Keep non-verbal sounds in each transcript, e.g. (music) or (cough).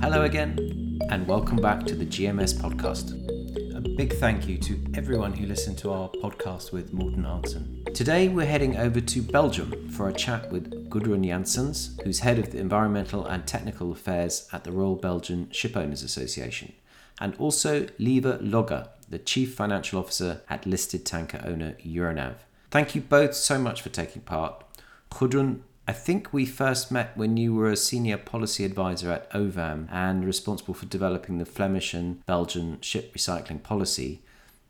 Hello again, and welcome back to the GMS podcast. A big thank you to everyone who listened to our podcast with Morten Hansen. Today we're heading over to Belgium for a chat with Gudrun Janssens, who's head of the environmental and technical affairs at the Royal Belgian Shipowners Association, and also Lieve Logghe, the chief financial officer at listed tanker owner Euronav. Thank you both so much for taking part. Gudrun I think we first met when you were a senior policy advisor at OVAM and responsible for developing the Flemish and Belgian ship recycling policy.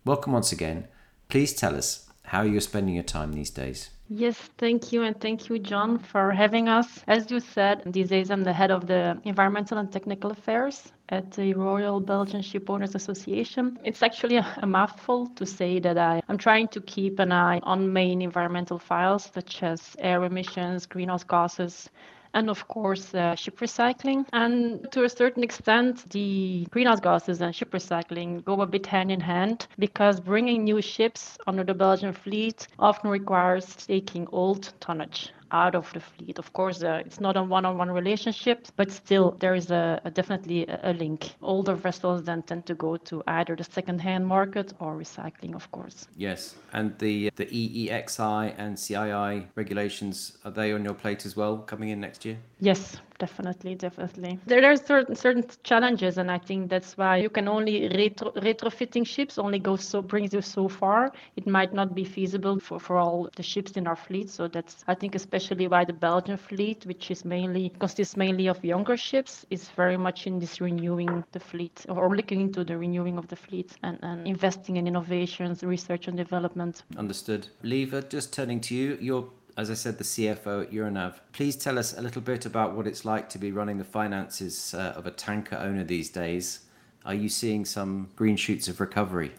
Welcome once again. Please tell us how you're spending your time these days. Yes, thank you. And thank you, John, for having us. As you said, these days I'm the head of the environmental and technical affairs at the Royal Belgian Shipowners Association. It's actually a, a mouthful to say that I, am trying to keep an eye on main environmental files such as air emissions, greenhouse gases, and of course uh, ship recycling. And to a certain extent, the greenhouse gases and ship recycling go a bit hand in hand because bringing new ships under the Belgian fleet often requires taking old tonnage out of the fleet. Of course, uh, it's not a one-on-one relationship, but still there is a, a definitely a, a, link. Older vessels then tend to go to either the second-hand market or recycling, of course. Yes, and the the EEXI and CII regulations are they on your plate as well coming in next year? Yes, definitely, definitely. There are certain certain challenges, and I think that's why you can only retro, retrofitting ships only goes so brings you so far. It might not be feasible for, for all the ships in our fleet. So that's I think especially why the Belgian fleet, which is mainly consists mainly of younger ships, is very much in this renewing the fleet or looking into the renewing of the fleet and, and investing in innovations, research and development. Understood. Lieve, just turning to you, you're as I said, the CFO at Euronav. Please tell us a little bit about what it's like to be running the finances uh, of a tanker owner these days. Are you seeing some green shoots of recovery?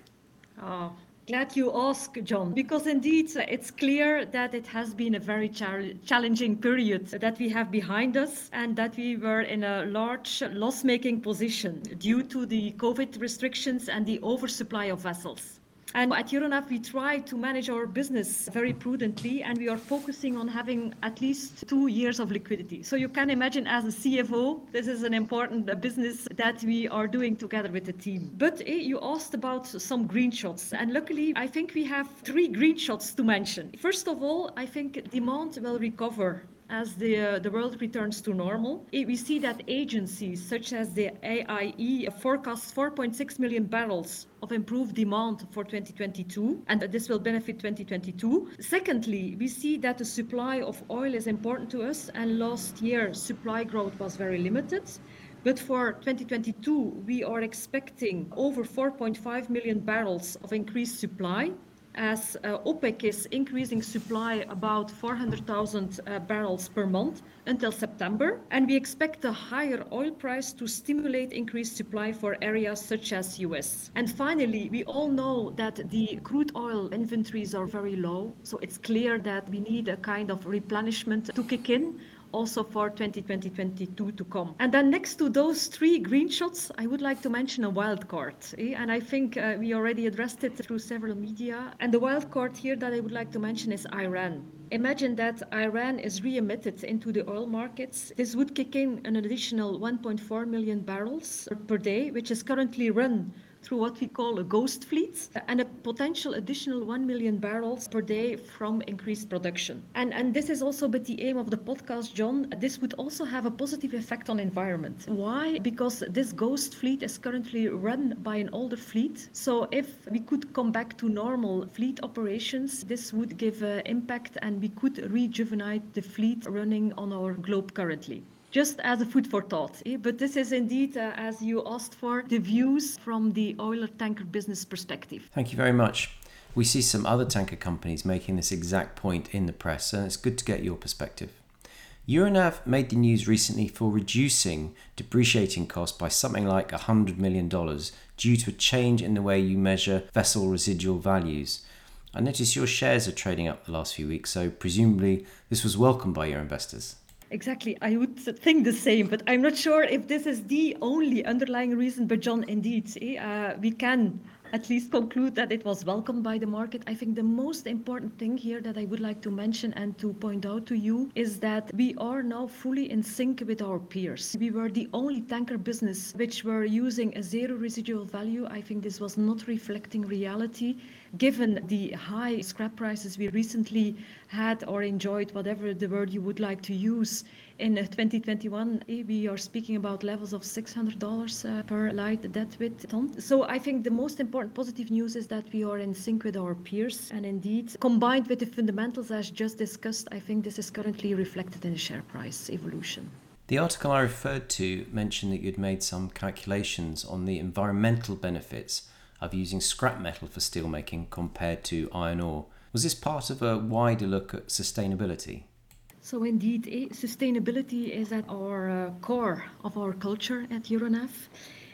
Oh, glad you asked, John, because indeed uh, it's clear that it has been a very challenging period that we have behind us and that we were in a large loss making position due to the COVID restrictions and the oversupply of vessels. And at Euronav, we try to manage our business very prudently, and we are focusing on having at least two years of liquidity. So you can imagine, as a CFO, this is an important business that we are doing together with the team. But eh, you asked about some green shots, and luckily, I think we have three green shots to mention. First of all, I think demand will recover as the, uh, the world returns to normal. We see that agencies such as the AIE forecast 4.6 million barrels of improved demand for 2022, and this will benefit 2022. Secondly, we see that the supply of oil is important to us, and last year supply growth was very limited. But for 2022, we are expecting over 4.5 million barrels of increased supply as uh, OPEC is increasing supply about 400,000 uh, barrels per month until September. And we expect a higher oil price to stimulate increased supply for areas such as US. And finally, we all know that the crude oil inventories are very low. So it's clear that we need a kind of replenishment to kick in also for 2020-2022 to come. And then next to those three green shots, I would like to mention a wild card. Eh? And I think uh, we already addressed it through several media. And the wild card here that I would like to mention is Iran. Imagine that Iran is re-emitted into the oil markets. This would kick in an additional 1.4 million barrels per day, which is currently run through what we call a ghost fleet and a potential additional 1 million barrels per day from increased production. And, and this is also but the aim of the podcast, John. This would also have a positive effect on environment. Why? Because this ghost fleet is currently run by an older fleet. So if we could come back to normal fleet operations, this would give uh, impact and we could rejuvenate the fleet running on our globe currently just as a food for thought. Eh? But this is indeed, uh, as you asked for, the views from the oil tanker business perspective. Thank you very much. We see some other tanker companies making this exact point in the press, and it's good to get your perspective. Euronav made the news recently for reducing depreciating costs by something like $100 million due to a change in the way you measure vessel residual values. I notice your shares are trading up the last few weeks, so presumably this was welcomed by your investors. Exactly. I would think the same, but I'm not sure if this is the only underlying reason. But John, indeed, uh, we can at least conclude that it was welcomed by the market. I think the most important thing here that I would like to mention and to point out to you is that we are now fully in sync with our peers. We were the only tanker business which were using a zero residual value. I think this was not reflecting reality given the high scrap prices we recently had or enjoyed, whatever the word you would like to use in 2021, eh, we are speaking about levels of $600 uh, per light deadweight ton. So I think the most important positive news is that we are in sync with our peers. And indeed, combined with the fundamentals as just discussed, I think this is currently reflected in the share price evolution. The article I referred to mentioned that you'd made some calculations on the environmental benefits of using scrap metal for steelmaking compared to iron ore. Was this part of a wider look at sustainability? So indeed, eh, sustainability is at our uh, core of our culture at Euronav.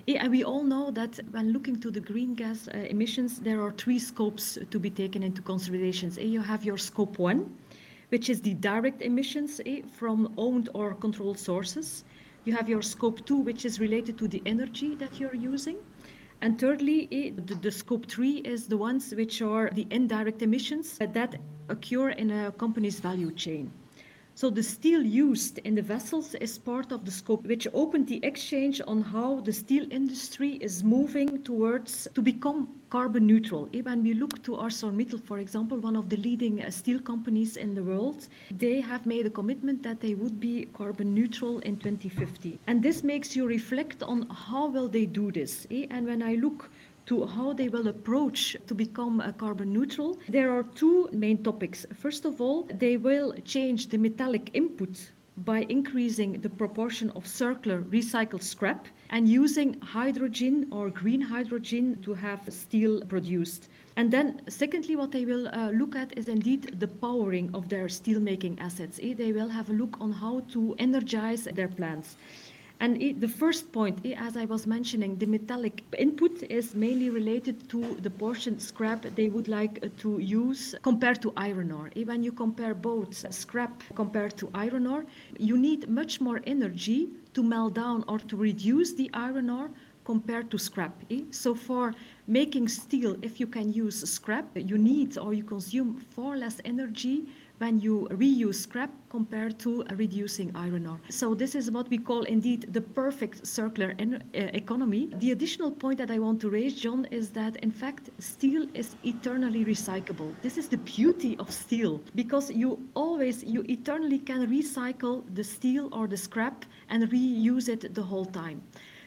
Eh, and we all know that when looking to the green gas uh, emissions, there are three scopes to be taken into considerations. Eh, you have your scope one, which is the direct emissions from owned or controlled sources. You have your scope two, which is related to the energy that you're using. And thirdly, the, scope three is the ones which are the indirect emissions that occur in a company's value chain. So the steel used in the vessels is part of the scope, which opened the exchange on how the steel industry is moving towards to become carbon neutral. When we look to ArcelorMittal, for example, one of the leading uh, steel companies in the world, they have made a commitment that they would be carbon neutral in 2050. And this makes you reflect on how will they do this. And when I look to how they will approach to become carbon neutral, there are two main topics. First of all, they will change the metallic input by increasing the proportion of circular recycled scrap and using hydrogen or green hydrogen to have steel produced. And then, secondly, what they will uh, look at is indeed the powering of their steelmaking assets. Eh? They will have a look on how to energize their plants. And it, the first point, as I was mentioning, the metallic input is mainly related to the portion scrap they would like uh, to use compared to iron ore. When you compare both scrap compared to iron ore, you need much more energy to melt down or to reduce the iron ore compared to scrap. So for making steel, if you can use scrap, you need or you consume far less energy when you reuse scrap compared to reducing iron ore. So this is what we call indeed the perfect circular uh, economy. The additional point that I want to raise, John, is that in fact steel is eternally recyclable. This is the beauty of steel because you always you eternally can recycle the steel or the scrap and reuse it the whole time.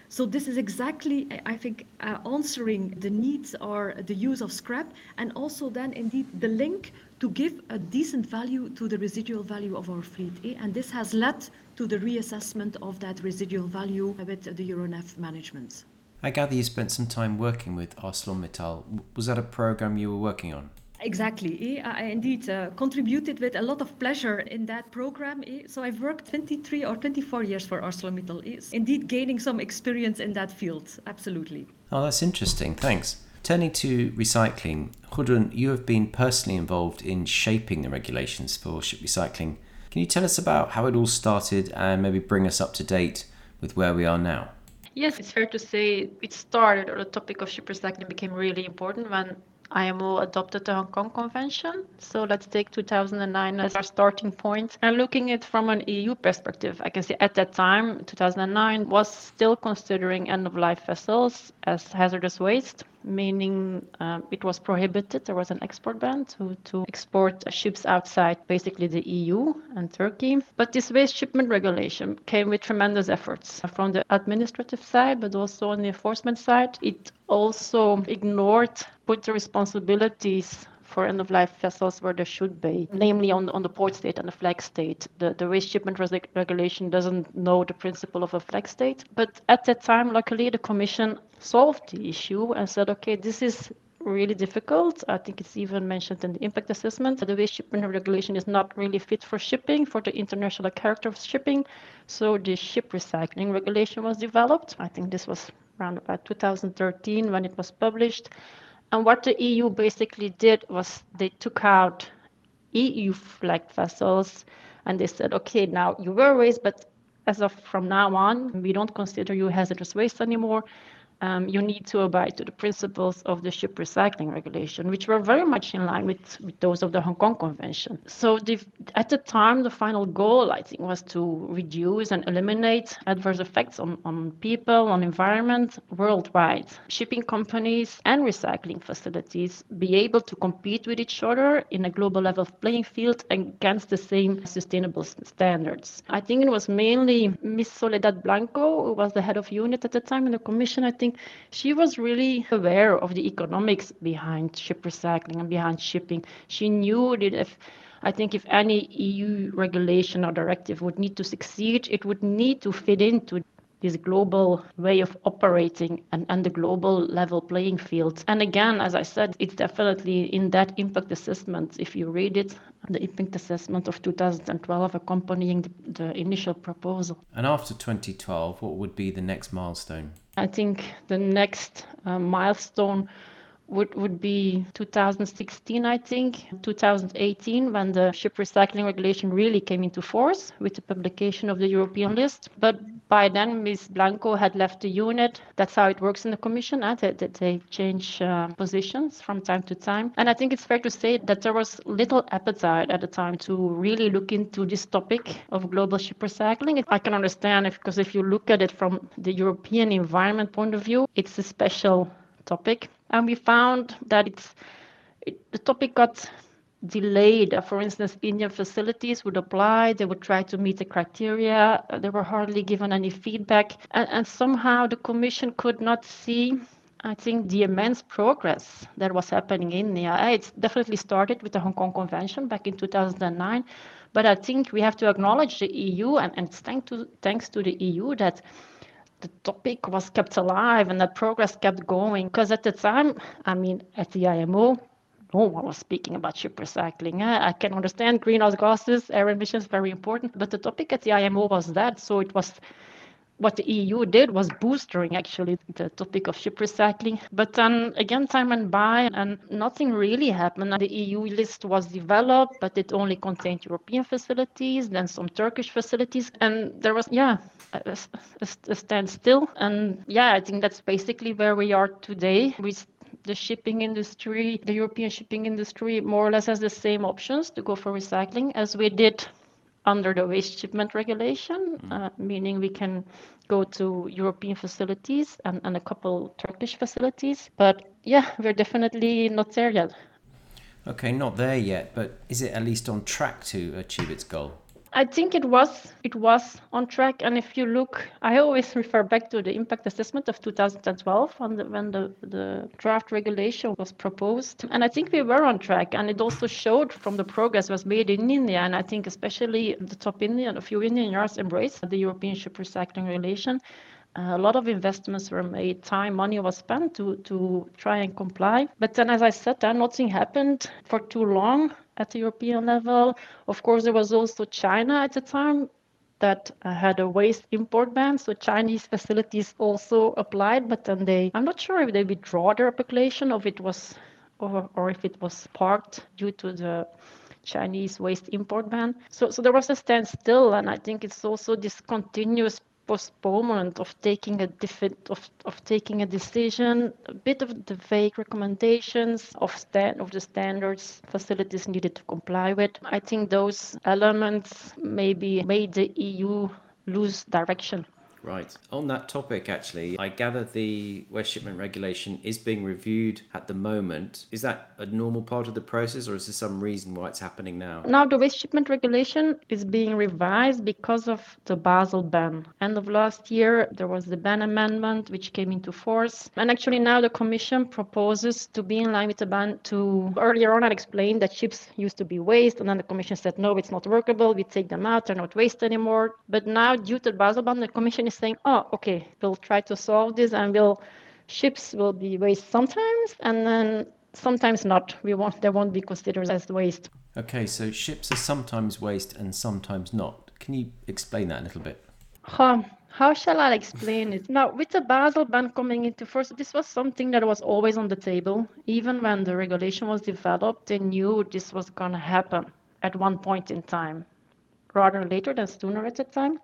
So this is exactly, I think, uh, answering the needs or the use of scrap, and also then indeed the link to give a decent value to the residual value of our fleet. Eh? And this has led to the reassessment of that residual value with the Euronav management. I gather you spent some time working with ArcelorMittal. Was that a program you were working on? Exactly. Eh? I indeed uh, contributed with a lot of pleasure in that program. Eh? So I've worked 23 or 24 years for ArcelorMittal. Indeed, gaining some experience in that field. Absolutely. Oh, that's interesting. Thanks. Turning to recycling, Gudrun, you have been personally involved in shaping the regulations for ship recycling. Can you tell us about how it all started and maybe bring us up to date with where we are now? Yes, it's fair to say it started, or the topic of ship recycling became really important when IMO adopted the Hong Kong Convention. So let's take 2009 as our starting point. And looking at from an EU perspective, I can say at that time, 2009 was still considering end of life vessels as hazardous waste, meaning um, it was prohibited. There was an export ban to, to export ships outside basically the EU and Turkey. But this waste shipment regulation came with tremendous efforts from the administrative side, but also on the enforcement side. It also ignored put the responsibilities for end of life vessels where there should be, mm-hmm. namely on, on the port state and the flag state. The, the waste shipment regulation doesn't know the principle of a flag state. But at that time, luckily, the Commission solved the issue and said, okay, this is really difficult. I think it's even mentioned in the impact assessment. that The waste shipment regulation is not really fit for shipping, for the international character of shipping. So the ship recycling regulation was developed. I think this was around about 2013 when it was published. And what the EU basically did was they took out EU flagged vessels and they said, okay, now you were waste, but as of from now on, we don't consider you hazardous waste anymore. Um, you need to abide to the principles of the ship recycling regulation, which were very much in line with, with those of the Hong Kong Convention. So the, at the time, the final goal, I think, was to reduce and eliminate adverse effects on, on people, on environment worldwide. Shipping companies and recycling facilities be able to compete with each other in a global level playing field against the same sustainable standards. I think it was mainly Miss Soledad Blanco, who was the head of unit at the time in the commission, I think think she was really aware of the economics behind ship recycling and behind shipping. She knew that if I think if any EU regulation or directive would need to succeed, it would need to fit into this global way of operating and, and the global level playing field. And again, as I said, it's definitely in that impact assessment, if you read it, the impact assessment of 2012 accompanying the, the initial proposal. And after 2012, what would be the next milestone? I think the next uh, milestone would, would be 2016, I think, 2018, when the ship recycling regulation really came into force with the publication of the European list. But by then, Ms. Blanco had left the unit. That's how it works in the Commission, uh, that they, they, change uh, positions from time to time. And I think it's fair to say that there was little appetite at the time to really look into this topic of global ship recycling. I can understand if, because if you look at it from the European environment point of view, it's a special topic. And we found that it's it, the topic got delayed. For instance, Indian facilities would apply, they would try to meet the criteria, uh, they were hardly given any feedback. And, and somehow the Commission could not see I think the immense progress that was happening in India. It's definitely started with the Hong Kong Convention back in 2009, but I think we have to acknowledge the EU, and, and thanks to thanks to the EU that the topic was kept alive and that progress kept going. Because at the time, I mean, at the IMO, no one was speaking about ship recycling. I can understand greenhouse gases, air emissions, very important, but the topic at the IMO was that. So it was what the EU did was boosting actually the topic of ship recycling. But then again, time went by and nothing really happened. The EU list was developed, but it only contained European facilities, then some Turkish facilities. And there was, yeah, a, a, a standstill. And yeah, I think that's basically where we are today. with the shipping industry, the European shipping industry, more or less has the same options to go for recycling as we did under the waste shipment regulation, mm. uh, meaning we can go to European facilities and, and a couple Turkish facilities. But yeah, we're definitely not there yet. Okay, not there yet, but is it at least on track to achieve its goal? I think it was it was on track. And if you look, I always refer back to the impact assessment of 2012 when the, when the, the draft regulation was proposed. And I think we were on track. And it also showed from the progress was made in India. And I think especially the top Indian, a few Indian yards embraced the European ship recycling regulation. Uh, a lot of investments were made, time, money was spent to, to try and comply. But then, as I said, nothing happened for too long at the European level. Of course, there was also China at the time that uh, had a waste import ban. So Chinese facilities also applied, but then they, I'm not sure if they withdraw their application or if it was, or, or if it was parked due to the Chinese waste import ban. So, so there was a standstill, and I think it's also this continuous postponement of taking a different of, of taking a decision, a bit of the vague recommendations of stand of the standards facilities needed to comply with. I think those elements maybe made the EU lose direction. Right. On that topic, actually, I gather the waste shipment regulation is being reviewed at the moment. Is that a normal part of the process, or is there some reason why it's happening now? Now, the waste shipment regulation is being revised because of the Basel ban. End of last year, there was the ban amendment, which came into force. And actually, now the Commission proposes to be in line with the ban to earlier on, I explained that ships used to be waste, and then the Commission said, no, it's not workable. We take them out, they're not waste anymore. But now, due to the Basel ban, the Commission is saying, oh, okay, we'll try to solve this and we'll ships will be waste sometimes and then sometimes not. We won't they won't be considered as waste. Okay, so ships are sometimes waste and sometimes not. Can you explain that a little bit? Huh. How shall I explain it? Now, with the Basel ban coming into force, this was something that was always on the table. Even when the regulation was developed, they knew this was going to happen at one point in time, rather later than sooner at the time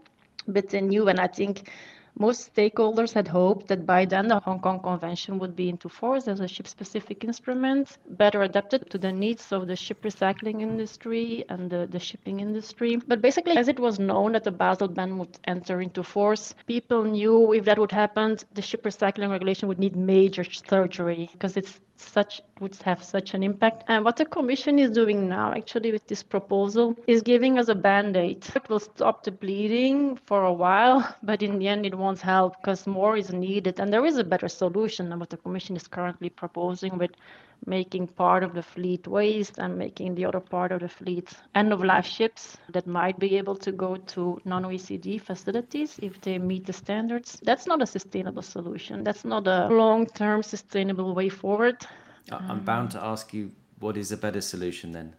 they knew and i think Most stakeholders had hoped that by then the Hong Kong Convention would be into force as a ship specific instrument, better adapted to the needs of the ship recycling industry and the, the shipping industry. But basically, as it was known that the Basel ban would enter into force, people knew if that would happen, the ship recycling regulation would need major surgery because it's such would have such an impact. And what the Commission is doing now, actually, with this proposal, is giving us a band-aid. It will stop the bleeding for a while, (laughs) but in the end, it won't help because more is needed. And there is a better solution than what the Commission is currently proposing with making part of the fleet waste and making the other part of the fleet end of life ships that might be able to go to non OECD facilities if they meet the standards. That's not a sustainable solution. That's not a long term sustainable way forward. I'm mm. bound to ask you what is a better solution then?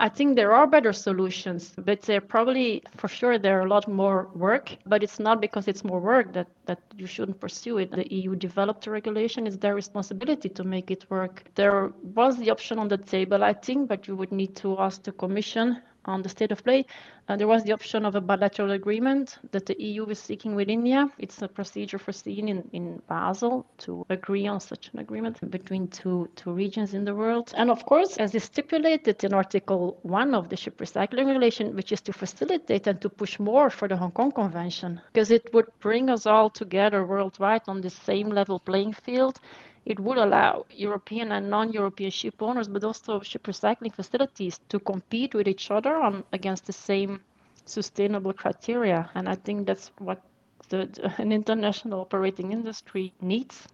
I think there are better solutions, but they're probably, for sure, there are a lot more work. But it's not because it's more work that, that you shouldn't pursue it. The EU developed a regulation, it's their responsibility to make it work. There was the option on the table, I think, but you would need to ask the Commission on the state of play. Uh, there was the option of a bilateral agreement that the EU is seeking with India. It's a procedure foreseen in, in Basel to agree on such an agreement between two, two regions in the world. And of course, as is stipulated in Article 1 of the Ship Recycling Regulation, which is to facilitate and to push more for the Hong Kong Convention, because it would bring us all together worldwide on the same level playing field it would allow European and non-European ship owners, but also ship recycling facilities to compete with each other on against the same sustainable criteria. And I think that's what the, (laughs) an international operating industry needs.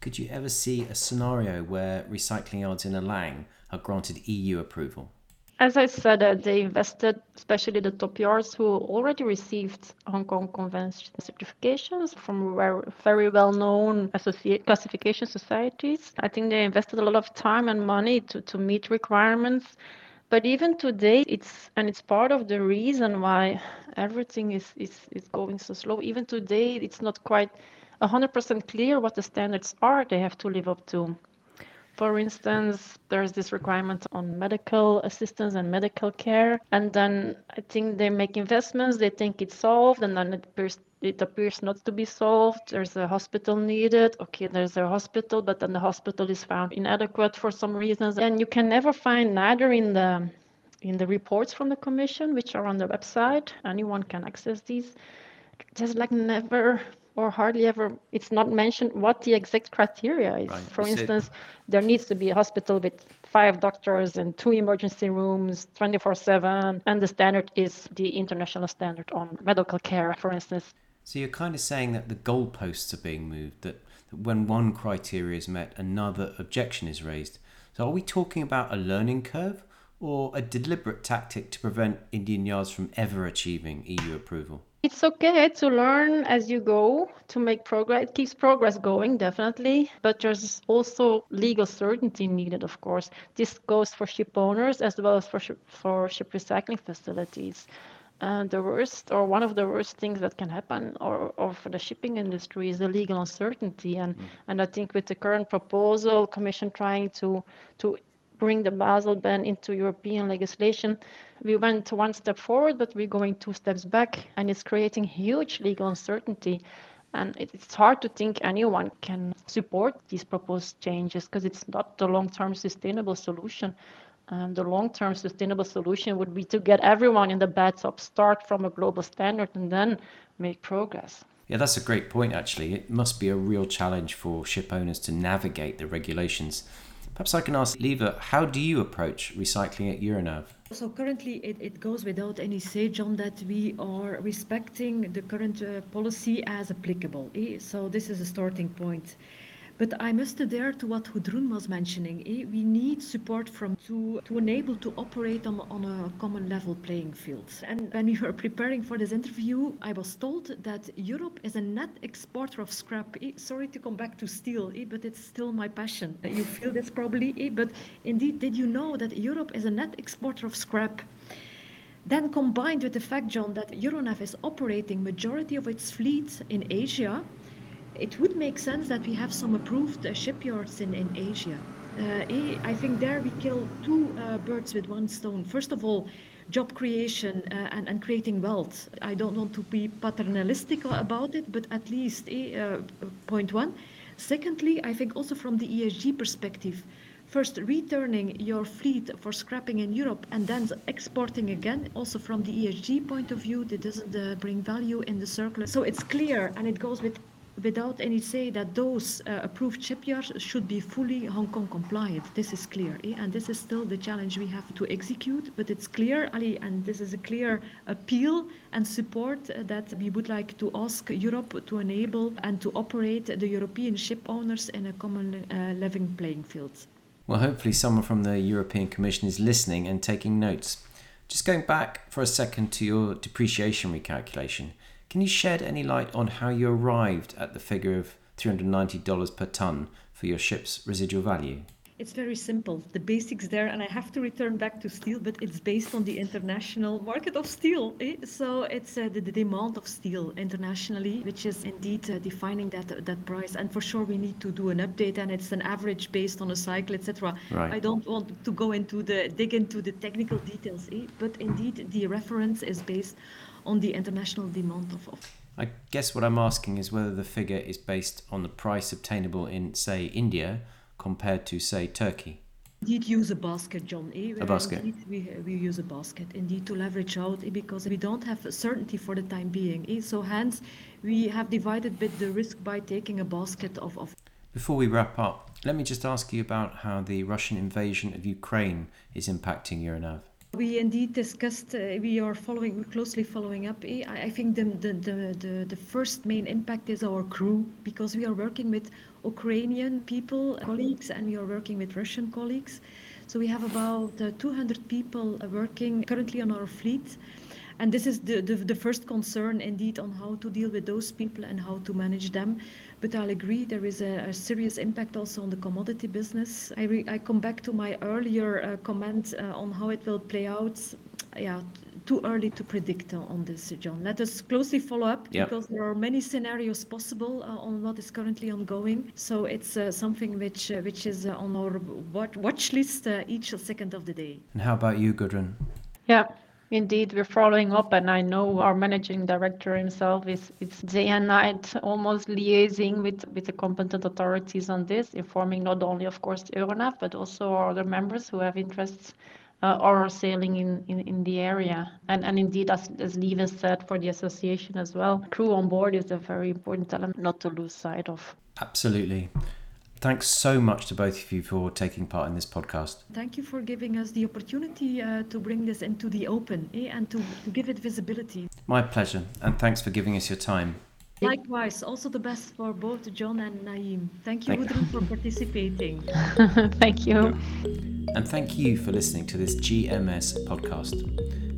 Could you ever see a scenario where recycling yards in Alang are granted EU approval? As I said, uh, they invested, especially the top yards who already received Hong Kong Convention certifications from very well-known classification societies. I think they invested a lot of time and money to, to meet requirements. But even today, it's and it's part of the reason why everything is, is, is going so slow. Even today, it's not quite 100% clear what the standards are they have to live up to. For instance, there's this requirement on medical assistance and medical care, and then I think they make investments, they think it's solved, and then it appears, it appears not to be solved. There's a hospital needed. Okay, there's a hospital, but then the hospital is found inadequate for some reasons, and you can never find neither in the in the reports from the commission, which are on the website. Anyone can access these. There's like never or hardly ever it's not mentioned what the exact criteria is. Right. For you instance, said... there needs to be a hospital with five doctors and two emergency rooms 24/7 and the standard is the international standard on medical care for instance. So you're kind of saying that the goalposts are being moved that, that when one criteria is met another objection is raised. So are we talking about a learning curve or a deliberate tactic to prevent Indian yards from ever achieving EU approval? It's okay to learn as you go to make progress. It keeps progress going, definitely. But there's also legal certainty needed, of course. This goes for ship owners as well as for ship, for ship recycling facilities. And the worst, or one of the worst things that can happen, or, or for the shipping industry, is the legal uncertainty. And mm. and I think with the current proposal, Commission trying to to bring the Basel ban into European legislation, we went one step forward, but we're going two steps back, and it's creating huge legal uncertainty. And it's hard to think anyone can support these proposed changes because it's not the long term sustainable solution. Um, the long term sustainable solution would be to get everyone in the bathtub, start from a global standard, and then make progress. Yeah, that's a great point, actually. It must be a real challenge for ship owners to navigate the regulations Perhaps I can ask Lieve, how do you approach recycling at Euronav? So currently it, it goes without any say, John, that we are respecting the current uh, policy as applicable. Eh? So this is a starting point. But I must adhere to what Gudrun was mentioning. Eh? We need support from to, to enable to operate on, on a common level playing field. And when we were preparing for this interview, I was told that Europe is a net exporter of scrap. Eh? Sorry to come back to steel, eh? but it's still my passion. You feel this probably, eh? but indeed, did you know that Europe is a net exporter of scrap? Then combined with the fact, John, that Euronav is operating majority of its fleet in Asia, it would make sense that we have some approved uh, shipyards in, in Asia. Uh, I think there we kill two uh, birds with one stone. First of all, job creation uh, and, and creating wealth. I don't want to be paternalistic about it, but at least uh, point one. Secondly, I think also from the ESG perspective, first returning your fleet for scrapping in Europe and then exporting again, also from the ESG point of view, that doesn't uh, bring value in the circular. So it's clear and it goes with without any say that those uh, approved shipyards should be fully Hong Kong compliant. This is clear, eh? and this is still the challenge we have to execute. But it's clear, Ali, and this is a clear appeal and support uh, that we would like to ask Europe to enable and to operate the European ship owners in a common uh, level playing field. Well, hopefully, someone from the European Commission is listening and taking notes. Just going back for a second to your depreciation recalculation, can you shed any light on how you arrived at the figure of $390 per tonne for your ship's residual value? It's very simple. The basics there, and I have to return back to steel, but it's based on the international market of steel. Eh? So it's uh, the, the, demand of steel internationally, which is indeed uh, defining that that price. And for sure, we need to do an update, and it's an average based on a cycle, etc. Right. I don't want to go into the dig into the technical details, eh? but indeed, the reference is based on the international demand of. of I guess what I'm asking is whether the figure is based on the price obtainable in, say, India compared to, say, Turkey? Indeed, use a basket, John. Eh? A basket. we, we use a basket, indeed, to leverage out eh? because we don't have certainty for the time being. Eh? So, hence, we have divided a bit the risk by taking a basket of, of. Before we wrap up, let me just ask you about how the Russian invasion of Ukraine is impacting Euronav. We indeed discussed, uh, we are following, closely following up. Eh? I, think the, the, the, the, first main impact is our crew because we are working with Ukrainian people, colleagues, and we are working with Russian colleagues. So we have about uh, 200 people working currently on our fleet. And this is the, the, the, first concern indeed on how to deal with those people and how to manage them. But I'll agree there is a, a serious impact also on the commodity business. I, re, I come back to my earlier uh, comment uh, on how it will play out. Yeah, too early to predict on this, John. Let us closely follow up yep. because there are many scenarios possible uh, on what is currently ongoing. So it's uh, something which uh, which is uh, on our watch list uh, each second of the day. And how about you, Gudrun? Yeah, Indeed, we're following up, and I know our managing director himself is it's day and night almost liaising with, with the competent authorities on this, informing not only, of course, Euronav, but also our other members who have interests uh, or are sailing in, in, in the area. And, and indeed, as, as Lieve said, for the association as well, crew on board is a very important element not to lose sight of. Absolutely. Thanks so much to both of you for taking part in this podcast. Thank you for giving us the opportunity uh, to bring this into the open eh, and to, to give it visibility. My pleasure, and thanks for giving us your time. Likewise, also the best for both John and Naeem. Thank you, Gudrun, for (laughs) participating. (laughs) thank you. And thank you for listening to this GMS podcast.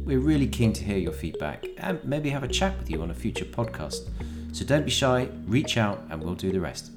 We're really keen to hear your feedback and maybe have a chat with you on a future podcast. So don't be shy, reach out, and we'll do the rest.